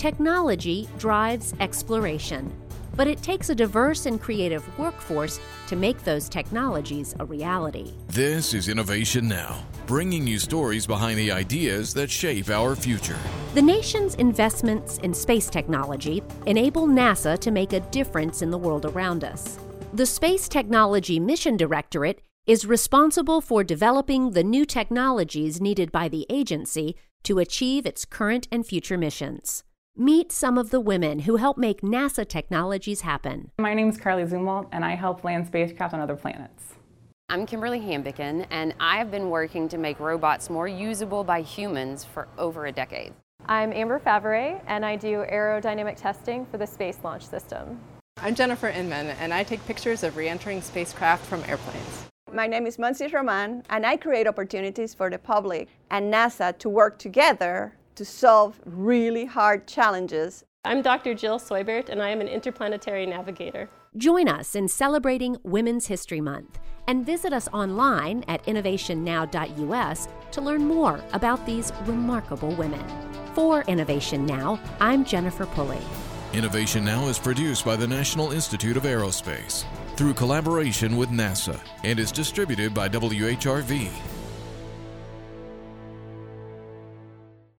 Technology drives exploration, but it takes a diverse and creative workforce to make those technologies a reality. This is Innovation Now, bringing you stories behind the ideas that shape our future. The nation's investments in space technology enable NASA to make a difference in the world around us. The Space Technology Mission Directorate is responsible for developing the new technologies needed by the agency to achieve its current and future missions. Meet some of the women who help make NASA technologies happen. My name is Carly Zumwalt, and I help land spacecraft on other planets. I'm Kimberly Hambuchen, and I have been working to make robots more usable by humans for over a decade. I'm Amber Favre, and I do aerodynamic testing for the Space Launch System. I'm Jennifer Inman, and I take pictures of re-entering spacecraft from airplanes. My name is Monsi Roman, and I create opportunities for the public and NASA to work together to solve really hard challenges. I'm Dr. Jill Seubert, and I am an interplanetary navigator. Join us in celebrating Women's History Month and visit us online at innovationnow.us to learn more about these remarkable women. For Innovation Now, I'm Jennifer Pulley. Innovation Now is produced by the National Institute of Aerospace through collaboration with NASA and is distributed by WHRV.